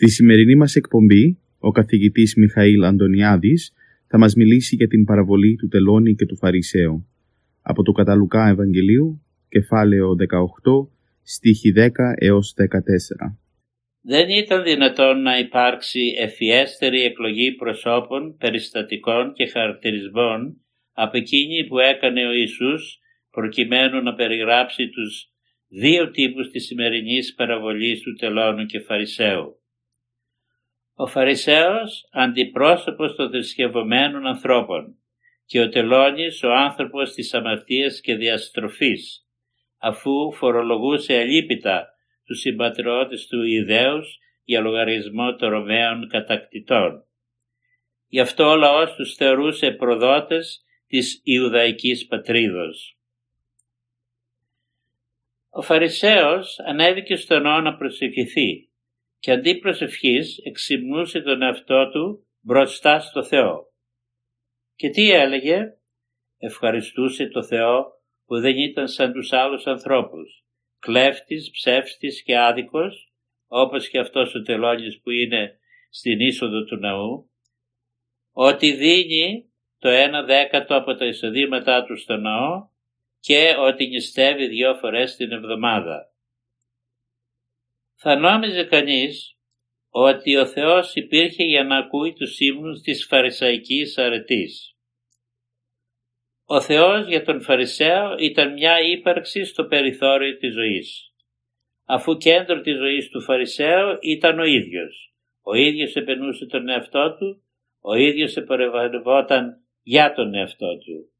Στη σημερινή μας εκπομπή, ο καθηγητής Μιχαήλ Αντωνιάδης θα μας μιλήσει για την παραβολή του Τελώνη και του Φαρισαίου. Από το Καταλουκά Ευαγγελίου, κεφάλαιο 18, στίχη 10 έως 14. Δεν ήταν δυνατόν να υπάρξει ευφιέστερη εκλογή προσώπων, περιστατικών και χαρακτηρισμών από εκείνη που έκανε ο Ιησούς προκειμένου να περιγράψει τους δύο τύπους της σημερινής παραβολής του τελώνου και φαρισαίου. Ο Φαρισαίος αντιπρόσωπος των θρησκευωμένων ανθρώπων και ο τελώνης ο άνθρωπος της αμαρτίας και διαστροφής, αφού φορολογούσε αλίπητα τους συμπατριώτες του Ιδέους για λογαριασμό των Ρωμαίων κατακτητών. Γι' αυτό ο λαός τους θεωρούσε προδότες της Ιουδαϊκής πατρίδος. Ο Φαρισαίος ανέβηκε στον νόμο να προσευχηθεί και αντί προσευχής εξυμνούσε τον εαυτό του μπροστά στο Θεό. Και τι έλεγε, ευχαριστούσε το Θεό που δεν ήταν σαν τους άλλους ανθρώπους, κλέφτης, ψεύστης και άδικος, όπως και αυτός ο τελώνης που είναι στην είσοδο του ναού, ότι δίνει το ένα δέκατο από τα εισοδήματά του στο ναό και ότι νηστεύει δύο φορές την εβδομάδα θα νόμιζε κανείς ότι ο Θεός υπήρχε για να ακούει τους ύμνους της φαρισαϊκής αρετής. Ο Θεός για τον Φαρισαίο ήταν μια ύπαρξη στο περιθώριο της ζωής. Αφού κέντρο της ζωής του Φαρισαίου ήταν ο ίδιος. Ο ίδιος επενούσε τον εαυτό του, ο ίδιος επορευόταν για τον εαυτό του.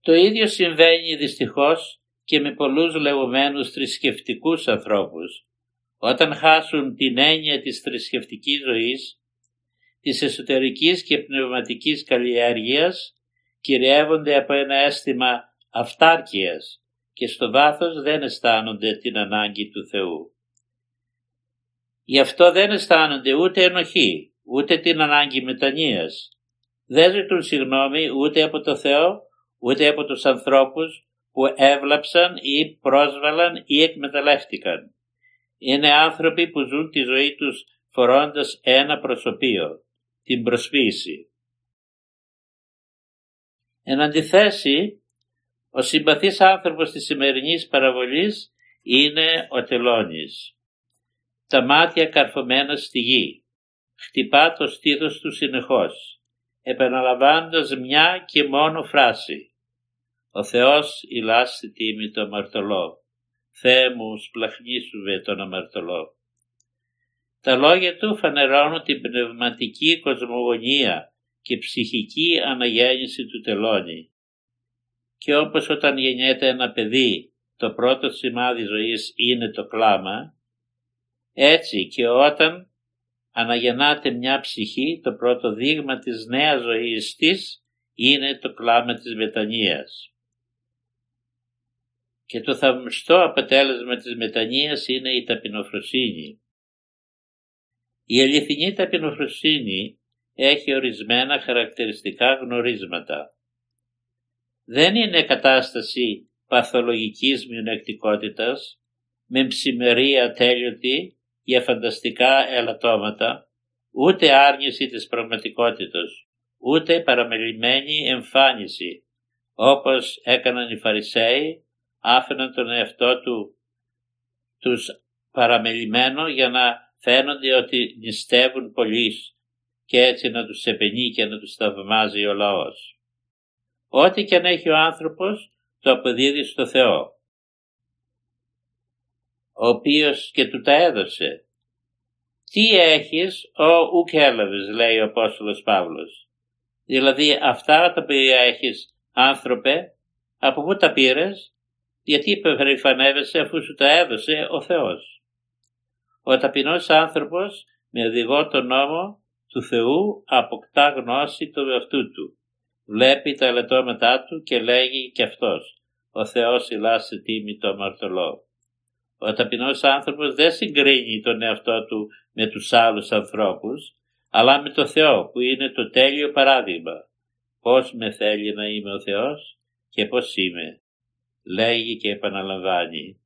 Το ίδιο συμβαίνει δυστυχώς και με πολλούς λεγόμενους θρησκευτικούς ανθρώπους, όταν χάσουν την έννοια της θρησκευτικής ζωής, της εσωτερικής και πνευματικής καλλιέργειας, κυριεύονται από ένα αίσθημα αυτάρκειας και στο βάθος δεν αισθάνονται την ανάγκη του Θεού. Γι' αυτό δεν αισθάνονται ούτε ενοχή, ούτε την ανάγκη μετανοίας. Δεν ζητούν συγγνώμη ούτε από το Θεό, ούτε από τους ανθρώπους, που έβλαψαν ή πρόσβαλαν ή εκμεταλλεύτηκαν. Είναι άνθρωποι που ζουν τη ζωή τους φορώντας ένα προσωπείο, την προσποίηση. Εν αντιθέσει, ο συμπαθής άνθρωπος της σημερινής παραβολής είναι ο τελώνης. Τα μάτια καρφωμένα στη γη, χτυπά το στήθος του συνεχώς, επαναλαμβάνοντας μια και μόνο φράση ο Θεός ηλάστη τίμη το αμαρτωλό. Θεέ μου σπλαχνίσουβε τον αμαρτωλό. Τα λόγια του φανερώνουν την πνευματική κοσμογονία και ψυχική αναγέννηση του τελώνη. Και όπως όταν γεννιέται ένα παιδί το πρώτο σημάδι ζωής είναι το κλάμα, έτσι και όταν αναγεννάται μια ψυχή το πρώτο δείγμα της νέας ζωής της είναι το κλάμα της μετανοίας. Και το θαυμαστό αποτέλεσμα της μετανοίας είναι η ταπεινοφροσύνη. Η αληθινή ταπεινοφροσύνη έχει ορισμένα χαρακτηριστικά γνωρίσματα. Δεν είναι κατάσταση παθολογικής μειονεκτικότητας με ψημερία ατέλειωτη για φανταστικά ελαττώματα, ούτε άρνηση της πραγματικότητας, ούτε παραμελημένη εμφάνιση, όπως έκαναν οι Φαρισαίοι άφηναν τον εαυτό του τους παραμελημένο για να φαίνονται ότι νηστεύουν πολλοί και έτσι να τους επενεί και να τους θαυμάζει ο λαός. Ό,τι και αν έχει ο άνθρωπος το αποδίδει στο Θεό, ο οποίος και του τα έδωσε Τι έχεις, ο ουκ έλαβες, λέει ο Απόστολος Παύλος. Δηλαδή αυτά τα οποία έχεις άνθρωπε, από πού τα πήρες, γιατί υπερηφανεύεσαι αφού σου τα έδωσε ο Θεός. Ο ταπεινός άνθρωπος με οδηγό τον νόμο του Θεού αποκτά γνώση του εαυτού του. Βλέπει τα ελεττώματά του και λέγει και αυτός «Ο Θεός ηλά σε τίμη το αμαρτωλό». Ο ταπεινός άνθρωπος δεν συγκρίνει τον εαυτό του με τους άλλους ανθρώπους, αλλά με το Θεό που είναι το τέλειο παράδειγμα. Πώς με θέλει να είμαι ο Θεός και πώς είμαι. Λέγει και επαναλαμβάνει.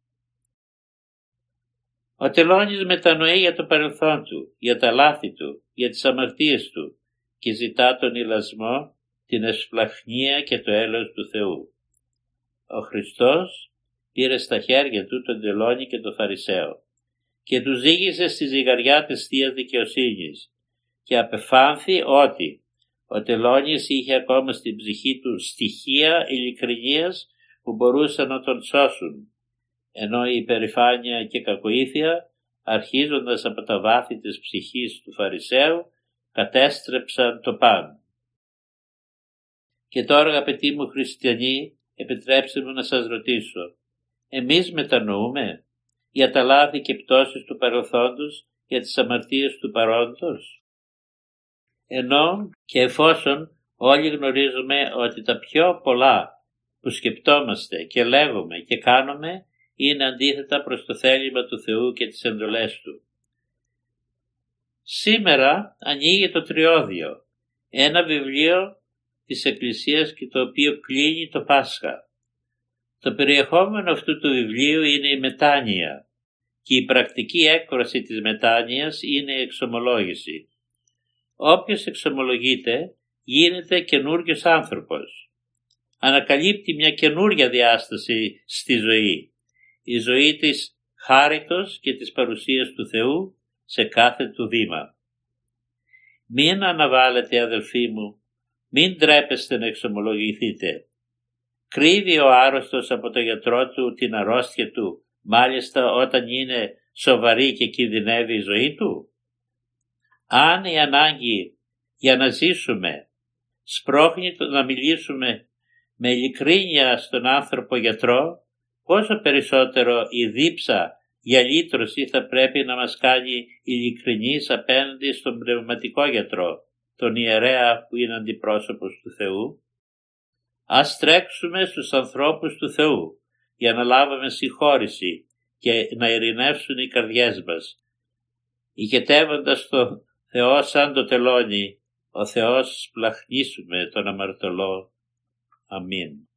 Ο τελώνης μετανοεί για το παρελθόν του, για τα λάθη του, για τις αμαρτίες του και ζητά τον ηλασμό, την εσπλαχνία και το έλεος του Θεού. Ο Χριστός πήρε στα χέρια του τον τελώνη και τον Φαρισαίο και τους ζήγησε στη ζυγαριά της Θείας Δικαιοσύνης και απεφάνθη ότι ο τελώνης είχε ακόμα στην ψυχή του στοιχεία ειλικρινίας που μπορούσαν να τον σώσουν ενώ η υπερηφάνεια και κακοήθεια αρχίζοντας από τα βάθη της ψυχής του Φαρισαίου κατέστρεψαν το πάνω. Και τώρα αγαπητοί μου χριστιανοί επιτρέψτε μου να σας ρωτήσω εμείς μετανοούμε για τα λάθη και πτώσεις του παρελθόντος για τις αμαρτίες του παρόντος; Ενώ και εφόσον όλοι γνωρίζουμε ότι τα πιο πολλά που σκεπτόμαστε και λέγουμε και κάνουμε είναι αντίθετα προς το θέλημα του Θεού και τις εντολές Του. Σήμερα ανοίγει το Τριώδιο, ένα βιβλίο της Εκκλησίας και το οποίο κλείνει το Πάσχα. Το περιεχόμενο αυτού του βιβλίου είναι η μετάνοια και η πρακτική έκφραση της μετάνοιας είναι η εξομολόγηση. Όποιος εξομολογείται γίνεται καινούριος άνθρωπος. Ανακαλύπτει μια καινούρια διάσταση στη ζωή η ζωή της χάριτος και της παρουσίας του Θεού σε κάθε του βήμα. Μην αναβάλλετε αδελφοί μου, μην τρέπεστε να εξομολογηθείτε. Κρύβει ο άρρωστος από το γιατρό του την αρρώστια του, μάλιστα όταν είναι σοβαρή και κινδυνεύει η ζωή του. Αν η ανάγκη για να ζήσουμε σπρώχνει να μιλήσουμε με ειλικρίνεια στον άνθρωπο γιατρό, πόσο περισσότερο η δίψα για λύτρωση θα πρέπει να μας κάνει ειλικρινείς απέναντι στον πνευματικό γιατρό, τον ιερέα που είναι αντιπρόσωπος του Θεού. Ας τρέξουμε στους ανθρώπους του Θεού για να λάβουμε συγχώρηση και να ειρηνεύσουν οι καρδιές μας. Ηγετεύοντας το Θεό σαν το τελώνει, ο Θεός σπλαχνίσουμε τον αμαρτωλό. Amin.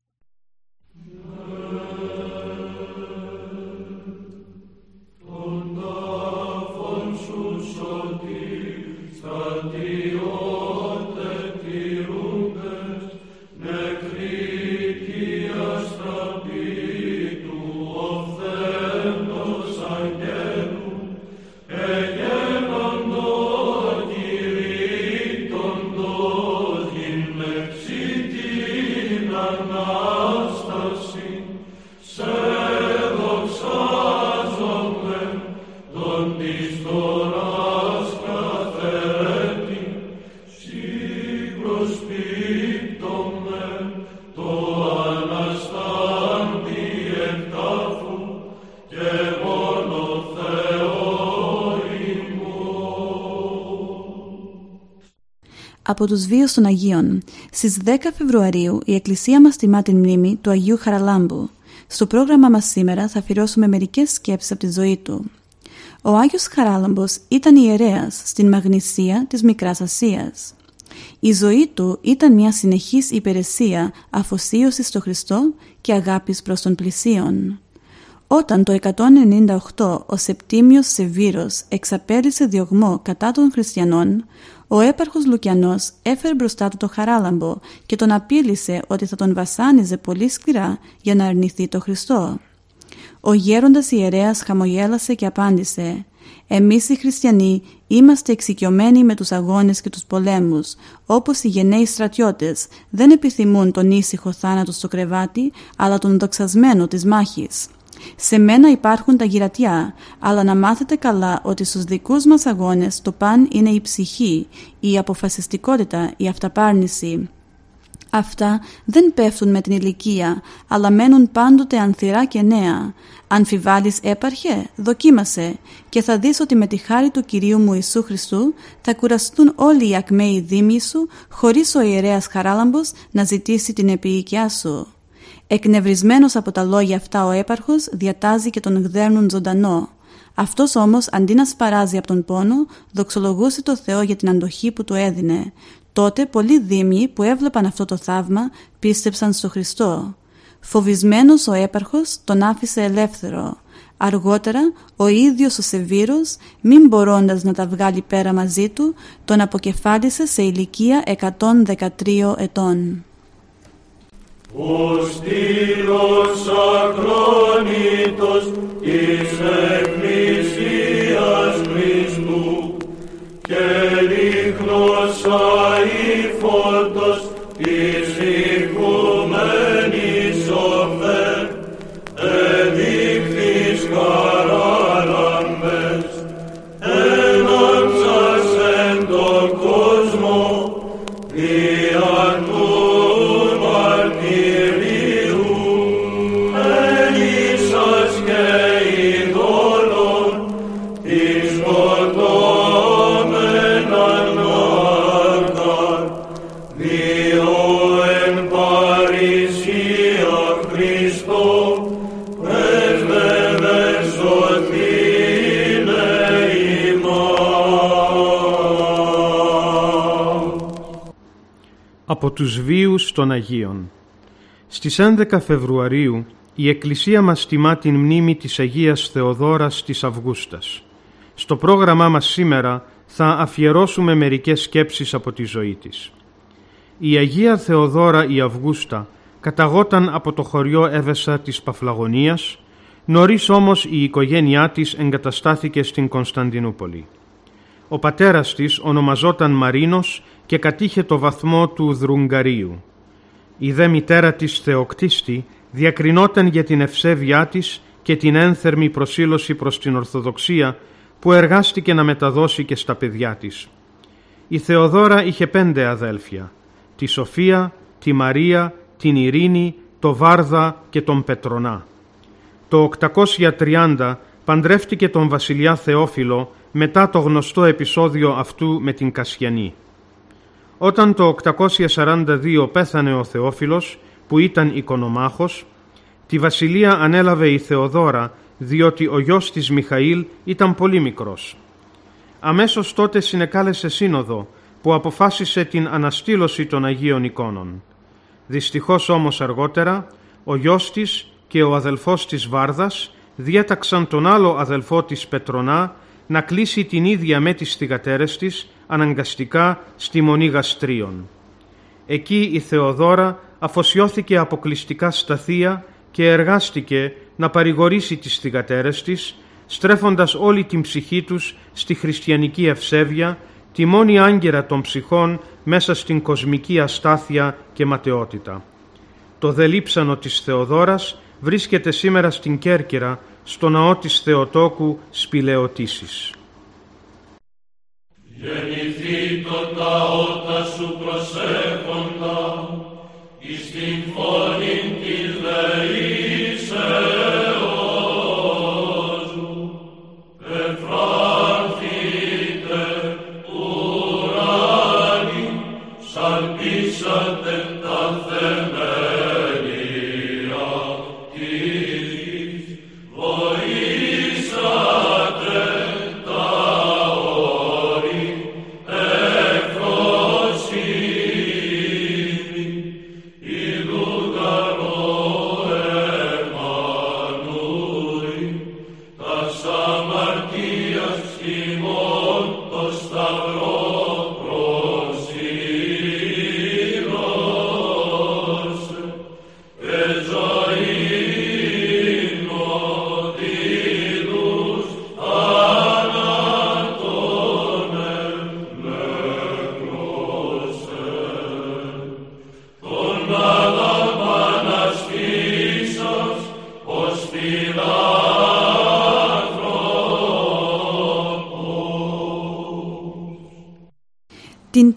Από τους βίους των Αγίων. Στις 10 Φεβρουαρίου η Εκκλησία μας τιμά την μνήμη του Αγίου Χαραλάμπου. Στο πρόγραμμα μας σήμερα θα αφιερώσουμε μερικές σκέψεις από τη ζωή του. Ο Άγιος Χαράλαμπος ήταν ιερέας στην Μαγνησία της Μικράς Ασίας. Η ζωή του ήταν μια συνεχής υπηρεσία αφοσίωσης στο Χριστό και αγάπης προς τον πλησίον. Όταν το 198 ο Σεπτίμιος Σεβίρος εξαπέλυσε διωγμό κατά των χριστιανών, ο έπαρχος Λουκιανός έφερε μπροστά του το χαράλαμπο και τον απείλησε ότι θα τον βασάνιζε πολύ σκληρά για να αρνηθεί το Χριστό. Ο γέροντας ιερέας χαμογέλασε και απάντησε «Εμείς οι χριστιανοί είμαστε εξοικειωμένοι με τους αγώνες και τους πολέμους, όπως οι γενναίοι στρατιώτες δεν επιθυμούν τον ήσυχο θάνατο στο κρεβάτι, αλλά τον δοξασμένο της μάχης. Σε μένα υπάρχουν τα γυρατιά, αλλά να μάθετε καλά ότι στους δικούς μας αγώνες το παν είναι η ψυχή, η αποφασιστικότητα, η αυταπάρνηση. Αυτά δεν πέφτουν με την ηλικία, αλλά μένουν πάντοτε ανθυρά και νέα. Αν φιβάλεις έπαρχε, δοκίμασε και θα δεις ότι με τη χάρη του Κυρίου μου Ιησού Χριστού θα κουραστούν όλοι οι ακμαίοι δήμοι σου χωρίς ο ιερέας Χαράλαμπος να ζητήσει την επίοικιά σου. Εκνευρισμένος από τα λόγια αυτά ο έπαρχος διατάζει και τον γδέρνουν ζωντανό. Αυτός όμως αντί να σπαράζει από τον πόνο δοξολογούσε το Θεό για την αντοχή που του έδινε. Τότε πολλοί δήμοι που έβλεπαν αυτό το θαύμα πίστεψαν στο Χριστό. Φοβισμένος ο έπαρχος τον άφησε ελεύθερο. Αργότερα ο ίδιος ο Σεβίρος, μην μπορώντας να τα βγάλει πέρα μαζί του, τον αποκεφάλισε σε ηλικία 113 ετών. Ο στήλος ακρόνητος της Εκκλησίας Χριστού και λίχνος αηφόντος της Από τους βίους των Αγίων Στις 11 Φεβρουαρίου η Εκκλησία μας τιμά την μνήμη της Αγίας Θεοδόρας της Αυγούστας. Στο πρόγραμμά μας σήμερα θα αφιερώσουμε μερικές σκέψεις από τη ζωή της. Η Αγία Θεοδόρα η Αυγούστα καταγόταν από το χωριό Εύεσα της Παφλαγωνίας, νωρίς όμως η οικογένειά της εγκαταστάθηκε στην Κωνσταντινούπολη. Ο πατέρας της ονομαζόταν Μαρίνος και κατήχε το βαθμό του Δρουγκαρίου. Η δε μητέρα της Θεοκτίστη διακρινόταν για την ευσέβειά της και την ένθερμη προσήλωση προς την Ορθοδοξία που εργάστηκε να μεταδώσει και στα παιδιά της. Η Θεοδόρα είχε πέντε αδέλφια, τη Σοφία, τη Μαρία, την Ειρήνη, το Βάρδα και τον Πετρονά. Το 830 παντρεύτηκε τον βασιλιά Θεόφιλο μετά το γνωστό επεισόδιο αυτού με την Κασιανή. Όταν το 842 πέθανε ο Θεόφιλος, που ήταν οικονομάχος, τη βασιλεία ανέλαβε η Θεοδόρα, διότι ο γιος της Μιχαήλ ήταν πολύ μικρός. Αμέσως τότε συνεκάλεσε σύνοδο, που αποφάσισε την αναστήλωση των Αγίων εικόνων. Δυστυχώς όμως αργότερα, ο γιος της και ο αδελφός της Βάρδας διέταξαν τον άλλο αδελφό της Πετρονά να κλείσει την ίδια με τις θυγατέρες της αναγκαστικά στη Μονή Γαστρίων. Εκεί η Θεοδόρα αφοσιώθηκε αποκλειστικά στα θεία και εργάστηκε να παρηγορήσει τις θυγατέρες της, στρέφοντας όλη την ψυχή τους στη χριστιανική ευσέβεια, τη μόνη άγκυρα των ψυχών μέσα στην κοσμική αστάθεια και ματαιότητα. Το δελίψανο της Θεοδόρας βρίσκεται σήμερα στην Κέρκυρα, στο ναό της Θεοτόκου Σπηλαιοτήσης. Γεννηθεί το τα ότα σου προσέχοντα,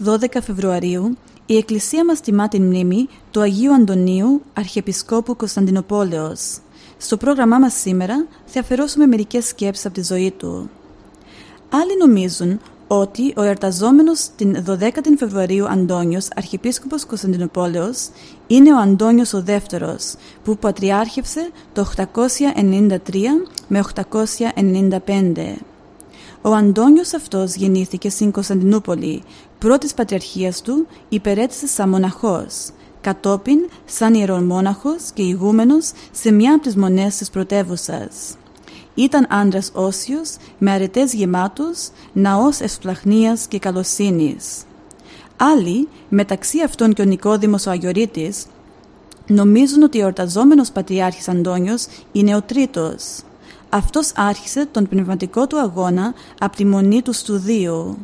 12 Φεβρουαρίου η Εκκλησία μας τιμά την μνήμη του Αγίου Αντωνίου, Αρχιεπισκόπου Κωνσταντινοπόλεως. Στο πρόγραμμά μας σήμερα θα αφαιρώσουμε μερικές σκέψεις από τη ζωή του. Άλλοι νομίζουν ότι ο εορταζόμενος την 12η Φεβρουαρίου Αντώνιος, Αρχιεπίσκοπος Κωνσταντινοπόλεως, είναι ο Αντώνιος ο δεύτερος, που πατριάρχευσε το 893 με 895. Ο Αντώνιος αυτός γεννήθηκε στην Κωνσταντινούπολη, πρώτης πατριαρχίας του υπερέτησε σαν μοναχός, κατόπιν σαν ιερομόναχος και ηγούμενος σε μια από τις μονές της πρωτεύουσας. Ήταν άντρας όσιος, με αρετές γεμάτους, ναός ευσπλαχνίας και καλοσύνης. Άλλοι, μεταξύ αυτών και ο Νικόδημος ο Αγιορείτης, νομίζουν ότι ο εορταζόμενος Πατριάρχης Αντώνιος είναι ο τρίτος. Αυτός άρχισε τον πνευματικό του αγώνα από τη μονή του στουδίου.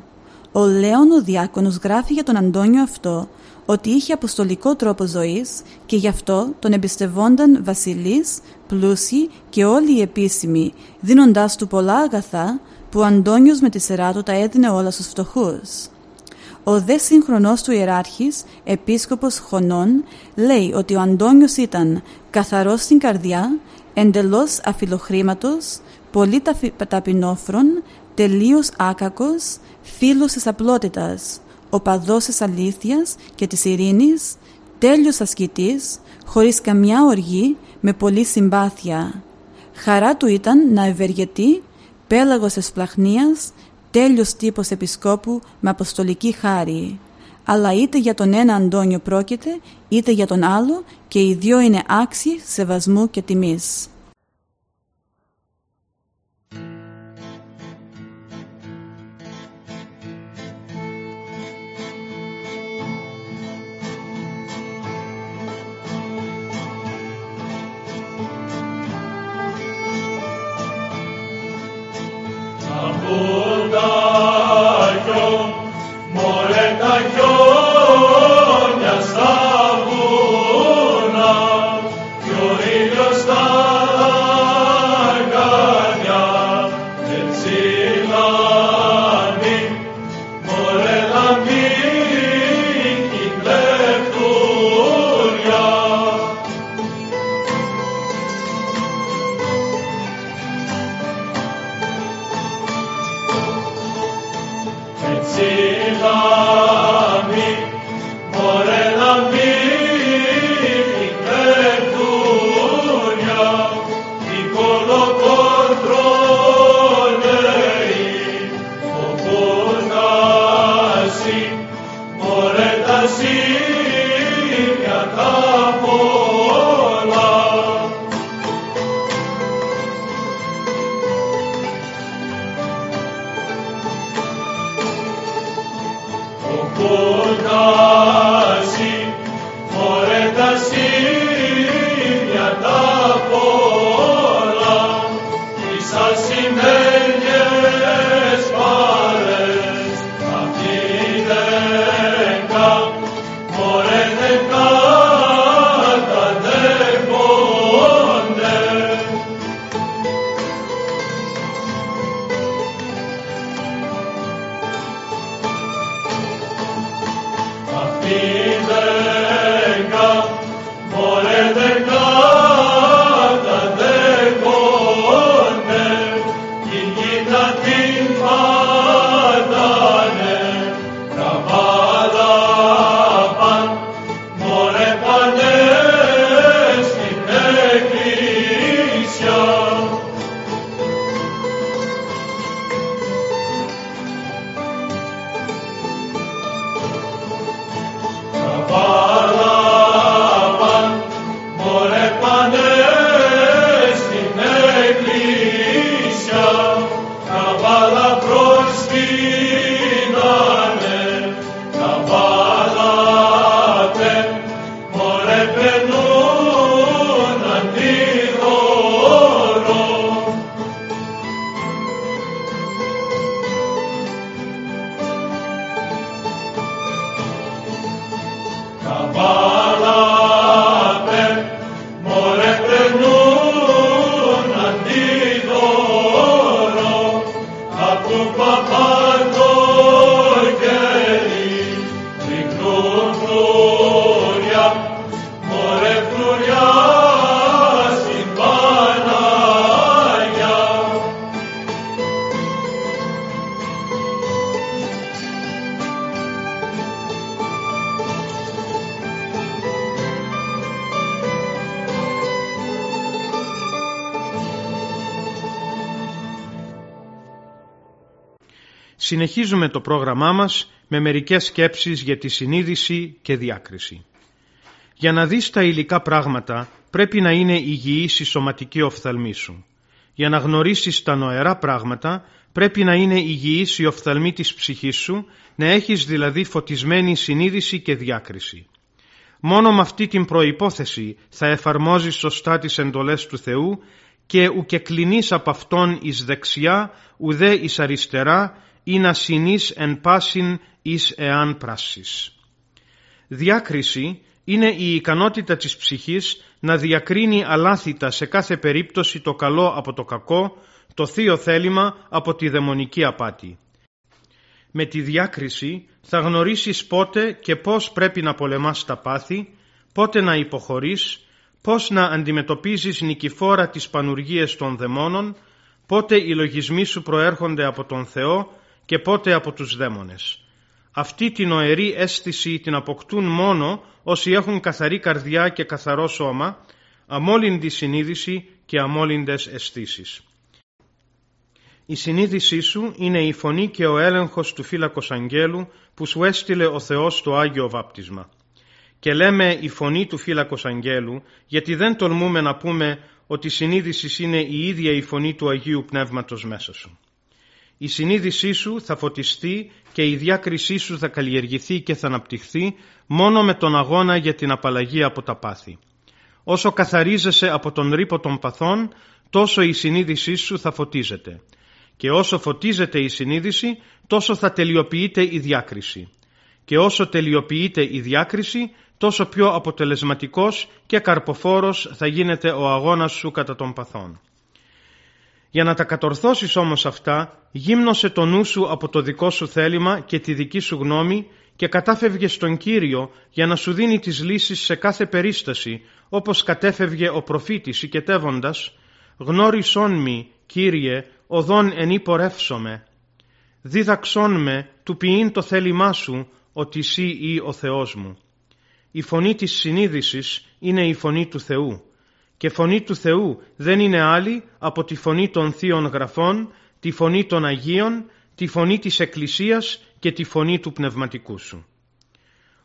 Ο Λέων ο Διάκονος γράφει για τον Αντώνιο αυτό ότι είχε αποστολικό τρόπο ζωής και γι' αυτό τον εμπιστευόνταν βασιλείς, πλούσιοι και όλοι οι επίσημοι, δίνοντάς του πολλά αγαθά που ο Αντώνιος με τη σειρά του τα έδινε όλα στους φτωχούς. Ο δε σύγχρονός του ιεράρχης, επίσκοπος Χωνών, λέει ότι ο Αντώνιος ήταν καθαρός στην καρδιά, εντελώς αφιλοχρήματος, πολύ ταπεινόφρον, τελείως άκακος, φίλος της απλότητας, οπαδός της αλήθειας και της ειρήνης, τέλειος ασκητής, χωρίς καμιά οργή, με πολλή συμπάθεια. Χαρά του ήταν να ευεργετεί, πέλαγος εσπλαχνίας, τέλειος τύπος επισκόπου με αποστολική χάρη. Αλλά είτε για τον ένα Αντώνιο πρόκειται, είτε για τον άλλο και οι δυο είναι άξιοι σεβασμού και τιμής. Συνεχίζουμε το πρόγραμμά μας με μερικές σκέψεις για τη συνείδηση και διάκριση. Για να δεις τα υλικά πράγματα πρέπει να είναι υγιής η σωματική οφθαλμή σου. Για να γνωρίσεις τα νοερά πράγματα πρέπει να είναι υγιής η οφθαλμή της ψυχής σου, να έχεις δηλαδή φωτισμένη συνείδηση και διάκριση. Μόνο με αυτή την προϋπόθεση θα εφαρμόζεις σωστά τις εντολές του Θεού και ουκε κλεινείς από Αυτόν εις δεξιά, ουδέ εις αριστερά, ή να συνείς εν πάσιν εις εάν πράσις. Διάκριση είναι η ικανότητα της ψυχής να διακρίνει αλάθητα σε κάθε περίπτωση το καλό από το κακό, το θείο θέλημα από τη δαιμονική απάτη. Με τη διάκριση θα γνωρίσεις πότε και πώς πρέπει να πολεμάς τα πάθη, πότε να υποχωρείς, πώς να αντιμετωπίζεις νικηφόρα τις πανουργίες των δαιμόνων, πότε οι λογισμοί σου προέρχονται από τον Θεό και πότε από τους δαίμονες. Αυτή την οερή αίσθηση την αποκτούν μόνο όσοι έχουν καθαρή καρδιά και καθαρό σώμα, αμόλυντη συνείδηση και αμόλυντες αισθήσεις. Η συνείδησή σου είναι η φωνή και ο έλεγχος του φύλακος αγγέλου που σου έστειλε ο Θεός στο Άγιο Βάπτισμα. Και λέμε η φωνή του φύλακος αγγέλου γιατί δεν τολμούμε να πούμε ότι η συνείδησης είναι η ίδια η φωνή του Αγίου Πνεύματος μέσα σου. Η συνείδησή σου θα φωτιστεί και η διάκρισή σου θα καλλιεργηθεί και θα αναπτυχθεί μόνο με τον αγώνα για την απαλλαγή από τα πάθη. Όσο καθαρίζεσαι από τον ρήπο των παθών, τόσο η συνείδησή σου θα φωτίζεται. Και όσο φωτίζεται η συνείδηση, τόσο θα τελειοποιείται η διάκριση. Και όσο τελειοποιείται η διάκριση, τόσο πιο αποτελεσματικός και καρποφόρος θα γίνεται ο αγώνας σου κατά των παθών. Για να τα κατορθώσεις όμως αυτά, γύμνωσε το νου σου από το δικό σου θέλημα και τη δική σου γνώμη και κατάφευγε στον Κύριο για να σου δίνει τις λύσεις σε κάθε περίσταση, όπως κατέφευγε ο προφήτης οικετεύοντας «Γνώρισόν μη, Κύριε, οδόν εν πορεύσομαι. Δίδαξόν με του ποιήν το θέλημά σου, ότι εσύ ή ο Θεός μου». Η φωνή της συνείδησης είναι η φωνή του Θεού και φωνή του Θεού δεν είναι άλλη από τη φωνή των Θείων Γραφών, τη φωνή των Αγίων, τη φωνή της Εκκλησίας και τη φωνή του Πνευματικού Σου.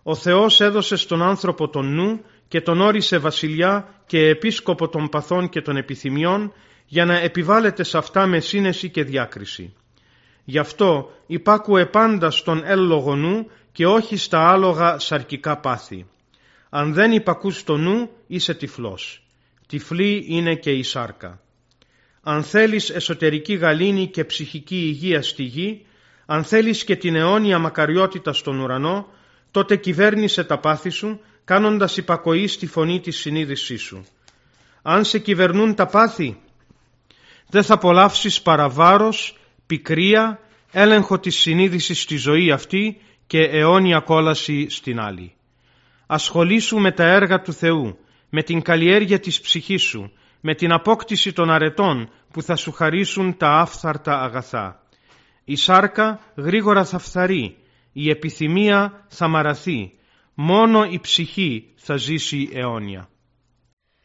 Ο Θεός έδωσε στον άνθρωπο τον νου και τον όρισε βασιλιά και επίσκοπο των παθών και των επιθυμιών για να επιβάλλεται σε αυτά με σύνεση και διάκριση. Γι' αυτό υπάκουε πάντα στον έλογο νου και όχι στα άλογα σαρκικά πάθη. Αν δεν υπακούς στο νου είσαι τυφλός τυφλή είναι και η σάρκα. Αν θέλεις εσωτερική γαλήνη και ψυχική υγεία στη γη, αν θέλεις και την αιώνια μακαριότητα στον ουρανό, τότε κυβέρνησε τα πάθη σου, κάνοντας υπακοή στη φωνή της συνείδησής σου. Αν σε κυβερνούν τα πάθη, δεν θα απολαύσεις παραβάρος, πικρία, έλεγχο της συνείδησης στη ζωή αυτή και αιώνια κόλαση στην άλλη. Ασχολήσου με τα έργα του Θεού, με την καλλιέργεια της ψυχής σου, με την απόκτηση των αρετών που θα σου χαρίσουν τα άφθαρτα αγαθά. Η σάρκα γρήγορα θα φθαρεί, η επιθυμία θα μαραθεί, μόνο η ψυχή θα ζήσει αιώνια.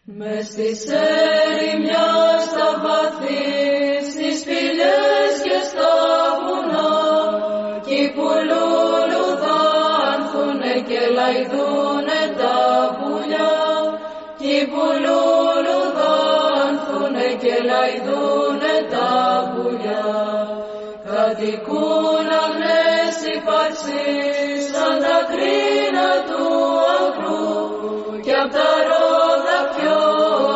Με στις ερημιά στα βαθύς, στις σπηλιές και στα βουνά, κι που λουλουδάνθουνε και λαϊδούνε κατοικούν αγνές υπάρξεις σαν τα κρίνα του αγρού κι απ' τα ρόδα πιο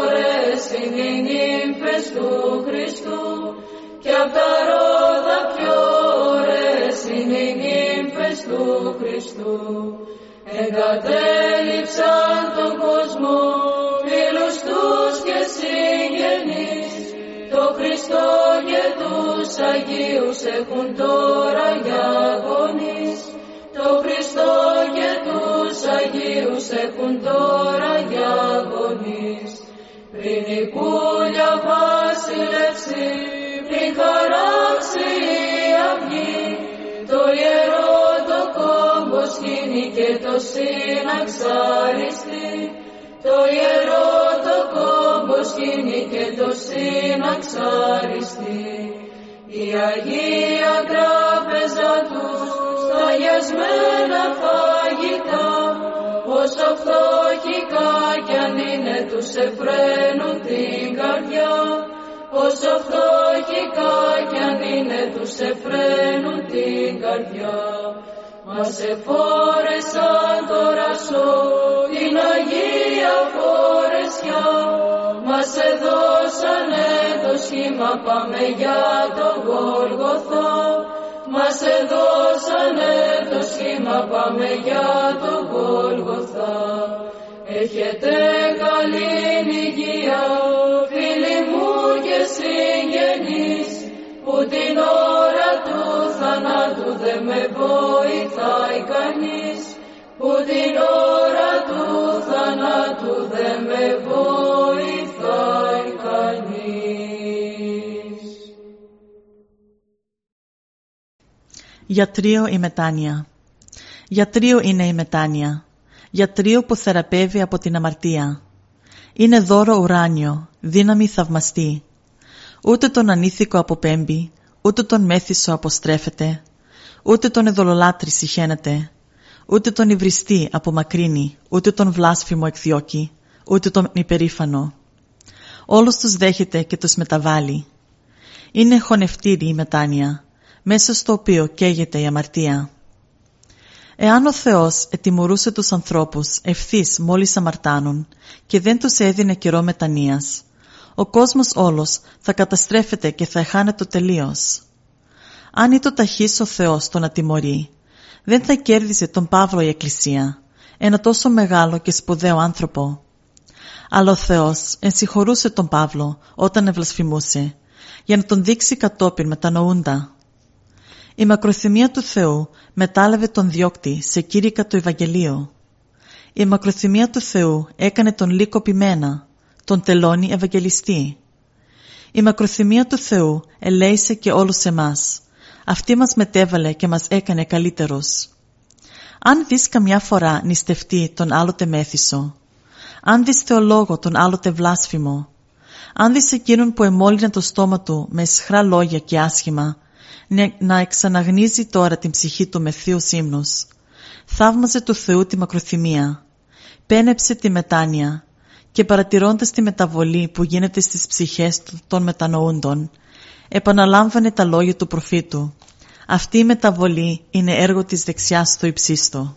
ωραίες είναι οι νύμφες του Χριστού. Κι απ' τα ρόδα πιο ωραίες είναι οι νύμφες του Χριστού. Εγκατέλειψαν τον κόσμο Αγίους έχουν τώρα για γονείς. Το Χριστό και τους Αγίους έχουν τώρα για γονείς. Πριν η πουλιά βασιλεύσει πριν χαράξει η αυγή το ιερό το κόμπο σκηνή και το συναξαριστεί το ιερό το κόμπο σκηνή και το συναξαριστεί η Αγία Τράπεζα μέσα τους στα γιασμένα φαγητά. Όσο φτωχικά κι αν είναι τους εφραίνουν την καρδιά. Όσο φτωχικά κι αν είναι τους εφραίνουν την καρδιά. Μας εφόρεσαν τώρα σου την Αγία Φορεσιά μας έδωσανε το σχήμα πάμε για το Γολγοθά μας έδωσανε το σχήμα πάμε για το Γολγοθά Έχετε καλή υγεία φίλοι μου και συγγενείς που την ώρα του θανάτου δεν με βοηθάει κανείς που την ώρα του θανάτου δεν με βοηθάει Γιατρείο η μετάνοια. Γιατρείο είναι η μετάνοια. Γιατρείο που θεραπεύει από την αμαρτία. Είναι δώρο ουράνιο, δύναμη θαυμαστή. Ούτε τον ανήθικο αποπέμπει, ούτε τον μέθησο αποστρέφεται, ούτε τον εδωλολάτρη συχαίνεται, ούτε τον υβριστή απομακρύνει, ούτε τον βλάσφημο εκδιώκει, ούτε τον υπερήφανο. Όλους τους δέχεται και τους μεταβάλλει. Είναι χωνευτήρη η μετάνοια, μέσα στο οποίο καίγεται η αμαρτία. Εάν ο Θεός ετιμωρούσε τους ανθρώπους ευθύς μόλις αμαρτάνουν και δεν τους έδινε καιρό μετανοίας, ο κόσμος όλος θα καταστρέφεται και θα εχάνεται τελείως. Αν ήταν ταχύς ο Θεός τον ατιμωρεί, δεν θα κέρδιζε τον Παύλο η Εκκλησία, ένα τόσο μεγάλο και σπουδαίο άνθρωπο. Αλλά ο Θεός ενσυχωρούσε τον Παύλο όταν ευλασφημούσε, για να τον δείξει κατόπιν μετανοούντα. Η μακροθυμία του Θεού μετάλαβε τον διώκτη σε κήρυκα το Ευαγγελίο. Η μακροθυμία του Θεού έκανε τον λύκο πειμένα, τον τελώνει Ευαγγελιστή. Η μακροθυμία του Θεού ελέησε και όλους εμάς. Αυτή μας μετέβαλε και μας έκανε καλύτερος. Αν δεις καμιά φορά νηστευτεί τον άλλοτε μέθησο, αν δεις θεολόγο τον άλλοτε βλάσφημο, αν δεις εκείνον που εμόλυνε το στόμα του με σχρά λόγια και άσχημα, να εξαναγνίζει τώρα την ψυχή του με θείους ύμνους. Θαύμαζε του Θεού τη μακροθυμία. Πένεψε τη μετάνοια και παρατηρώντας τη μεταβολή που γίνεται στις ψυχές των μετανοούντων, επαναλάμβανε τα λόγια του προφήτου. Αυτή η μεταβολή είναι έργο της δεξιάς στο υψίστο.